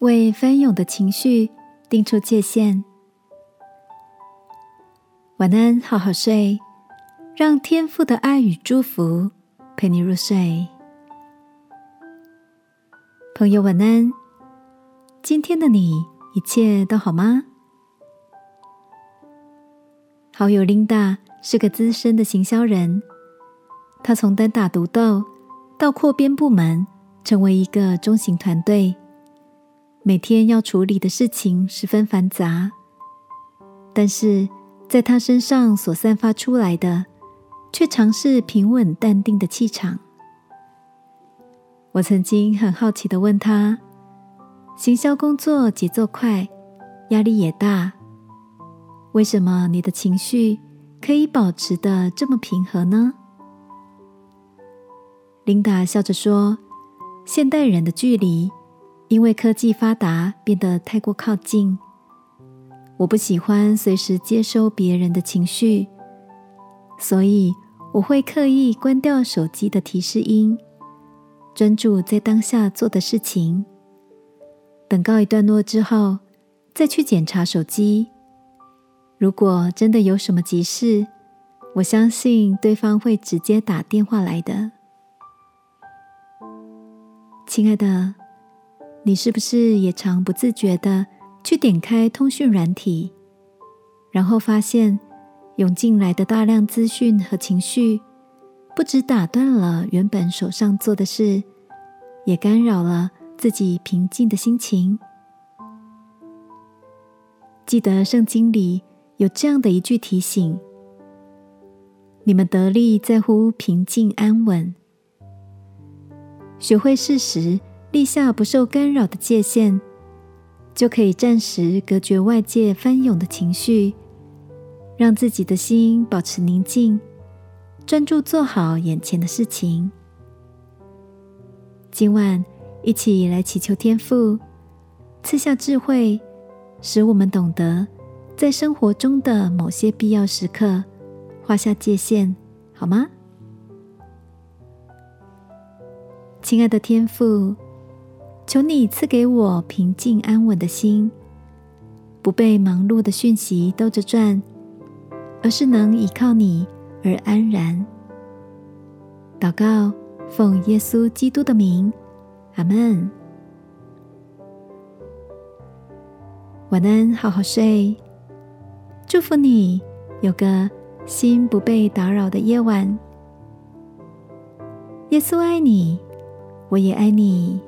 为翻涌的情绪定出界限。晚安，好好睡，让天父的爱与祝福陪你入睡。朋友，晚安。今天的你一切都好吗？好友琳达是个资深的行销人，她从单打独斗到扩编部门，成为一个中型团队，每天要处理的事情十分繁杂，但是。在他身上所散发出来的，却常是平稳淡定的气场。我曾经很好奇的问他：行销工作节奏快，压力也大，为什么你的情绪可以保持的这么平和呢？琳达笑着说：“现代人的距离，因为科技发达变得太过靠近。”我不喜欢随时接收别人的情绪，所以我会刻意关掉手机的提示音，专注在当下做的事情。等告一段落之后，再去检查手机。如果真的有什么急事，我相信对方会直接打电话来的。亲爱的，你是不是也常不自觉的？去点开通讯软体，然后发现涌进来的大量资讯和情绪，不止打断了原本手上做的事，也干扰了自己平静的心情。记得圣经里有这样的一句提醒：“你们得力在乎平静安稳，学会适时立下不受干扰的界限。”就可以暂时隔绝外界翻涌的情绪，让自己的心保持宁静，专注做好眼前的事情。今晚一起来祈求天父赐下智慧，使我们懂得在生活中的某些必要时刻画下界限，好吗？亲爱的天父。求你赐给我平静安稳的心，不被忙碌的讯息兜着转，而是能依靠你而安然。祷告，奉耶稣基督的名，阿门。晚安，好好睡。祝福你有个心不被打扰的夜晚。耶稣爱你，我也爱你。